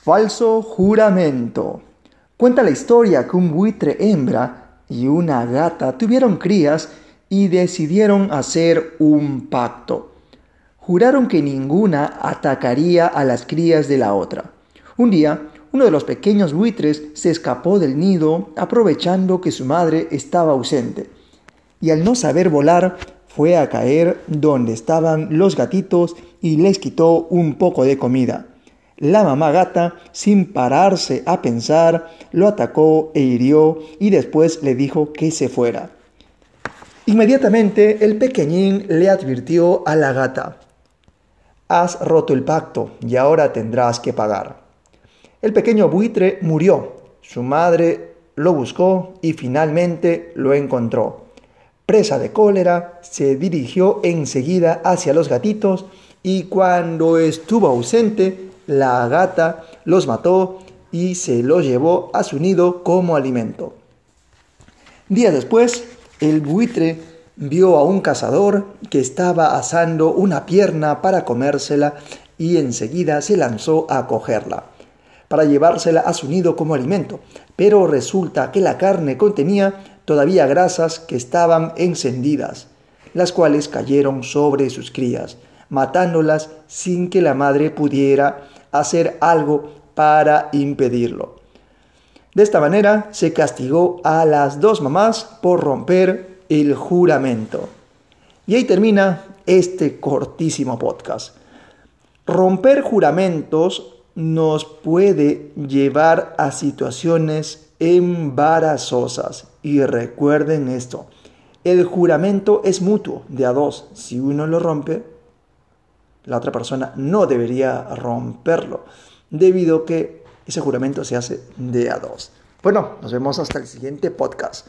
Falso juramento. Cuenta la historia que un buitre hembra y una gata tuvieron crías y decidieron hacer un pacto. Juraron que ninguna atacaría a las crías de la otra. Un día, uno de los pequeños buitres se escapó del nido aprovechando que su madre estaba ausente. Y al no saber volar, fue a caer donde estaban los gatitos y les quitó un poco de comida. La mamá gata, sin pararse a pensar, lo atacó e hirió y después le dijo que se fuera. Inmediatamente el pequeñín le advirtió a la gata, Has roto el pacto y ahora tendrás que pagar. El pequeño buitre murió. Su madre lo buscó y finalmente lo encontró. Presa de cólera, se dirigió enseguida hacia los gatitos y cuando estuvo ausente, la gata los mató y se los llevó a su nido como alimento. Días después, el buitre vio a un cazador que estaba asando una pierna para comérsela y enseguida se lanzó a cogerla para llevársela a su nido como alimento, pero resulta que la carne contenía todavía grasas que estaban encendidas, las cuales cayeron sobre sus crías, matándolas sin que la madre pudiera hacer algo para impedirlo. De esta manera se castigó a las dos mamás por romper el juramento. Y ahí termina este cortísimo podcast. Romper juramentos nos puede llevar a situaciones embarazosas. Y recuerden esto, el juramento es mutuo, de a dos. Si uno lo rompe, la otra persona no debería romperlo, debido a que ese juramento se hace de a dos. Bueno, nos vemos hasta el siguiente podcast.